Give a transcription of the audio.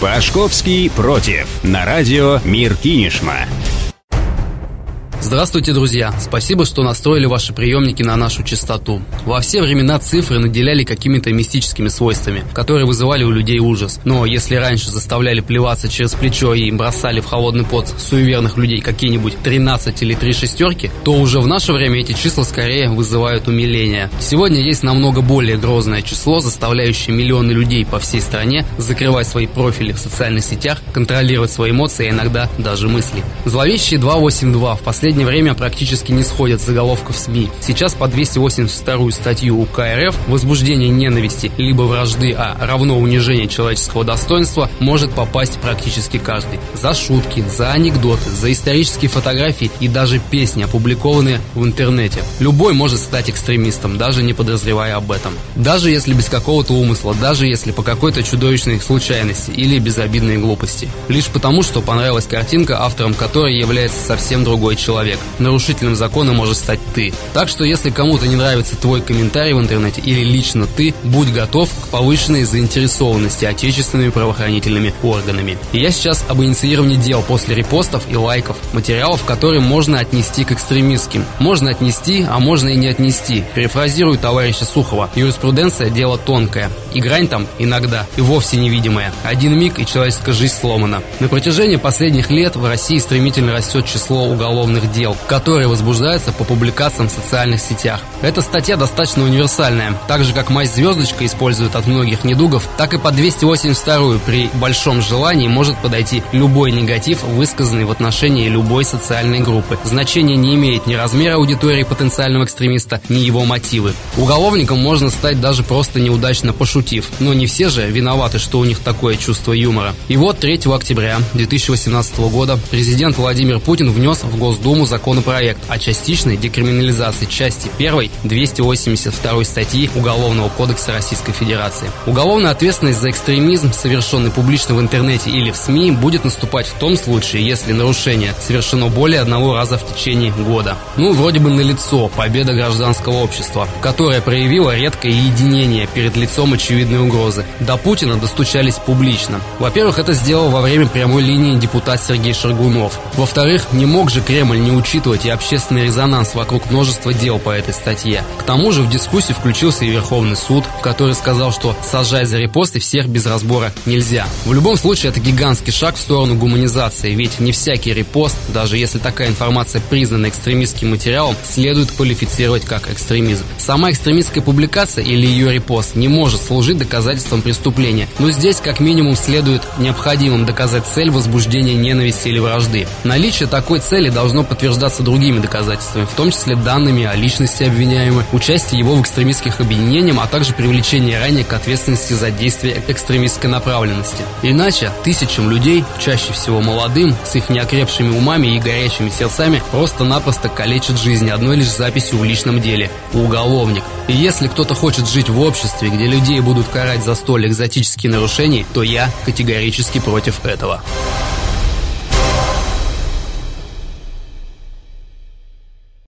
Пашковский против. На радио Мир Кинешма. Здравствуйте, друзья! Спасибо, что настроили ваши приемники на нашу частоту. Во все времена цифры наделяли какими-то мистическими свойствами, которые вызывали у людей ужас. Но если раньше заставляли плеваться через плечо и бросали в холодный пот суеверных людей какие-нибудь 13 или 3 шестерки, то уже в наше время эти числа скорее вызывают умиление. Сегодня есть намного более грозное число, заставляющее миллионы людей по всей стране закрывать свои профили в социальных сетях, контролировать свои эмоции, а иногда даже мысли. Зловещие 282 в последнее последнее время практически не сходят заголовков СМИ. Сейчас по 282 статью УК РФ возбуждение ненависти либо вражды, а равно унижение человеческого достоинства может попасть практически каждый. За шутки, за анекдоты, за исторические фотографии и даже песни, опубликованные в интернете. Любой может стать экстремистом, даже не подозревая об этом. Даже если без какого-то умысла, даже если по какой-то чудовищной случайности или безобидной глупости. Лишь потому, что понравилась картинка, автором которой является совсем другой человек человек. Нарушителем закона может стать ты. Так что если кому-то не нравится твой комментарий в интернете или лично ты, будь готов к повышенной заинтересованности отечественными правоохранительными органами. Я сейчас об инициировании дел после репостов и лайков, материалов, которые можно отнести к экстремистским. Можно отнести, а можно и не отнести. Перефразирую товарища Сухова. Юриспруденция – дело тонкое. И грань там иногда и вовсе невидимая. Один миг и человеческая жизнь сломана. На протяжении последних лет в России стремительно растет число уголовных дел дел, которые возбуждаются по публикациям в социальных сетях. Эта статья достаточно универсальная. Так же, как мазь звездочка использует от многих недугов, так и по 282 при большом желании может подойти любой негатив, высказанный в отношении любой социальной группы. Значение не имеет ни размер аудитории потенциального экстремиста, ни его мотивы. Уголовником можно стать даже просто неудачно пошутив, но не все же виноваты, что у них такое чувство юмора. И вот 3 октября 2018 года президент Владимир Путин внес в Госдуму законопроект о частичной декриминализации части 1 282 статьи Уголовного кодекса Российской Федерации. Уголовная ответственность за экстремизм, совершенный публично в интернете или в СМИ, будет наступать в том случае, если нарушение совершено более одного раза в течение года. Ну, вроде бы налицо победа гражданского общества, которое проявило редкое единение перед лицом очевидной угрозы. До Путина достучались публично. Во-первых, это сделал во время прямой линии депутат Сергей Шаргунов. Во-вторых, не мог же Кремль не учитывать и общественный резонанс вокруг множества дел по этой статье. К тому же в дискуссию включился и Верховный суд, который сказал, что сажать за репосты всех без разбора нельзя. В любом случае это гигантский шаг в сторону гуманизации, ведь не всякий репост, даже если такая информация признана экстремистским материалом, следует квалифицировать как экстремизм. Сама экстремистская публикация или ее репост не может служить доказательством преступления, но здесь как минимум следует необходимым доказать цель возбуждения ненависти или вражды. Наличие такой цели должно подтверждаться подтверждаться другими доказательствами, в том числе данными о личности обвиняемого, участии его в экстремистских объединениях, а также привлечение ранее к ответственности за действия экстремистской направленности. Иначе тысячам людей, чаще всего молодым, с их неокрепшими умами и горячими сердцами, просто-напросто калечат жизнь одной лишь записью в личном деле – уголовник. И если кто-то хочет жить в обществе, где людей будут карать за столь экзотические нарушения, то я категорически против этого.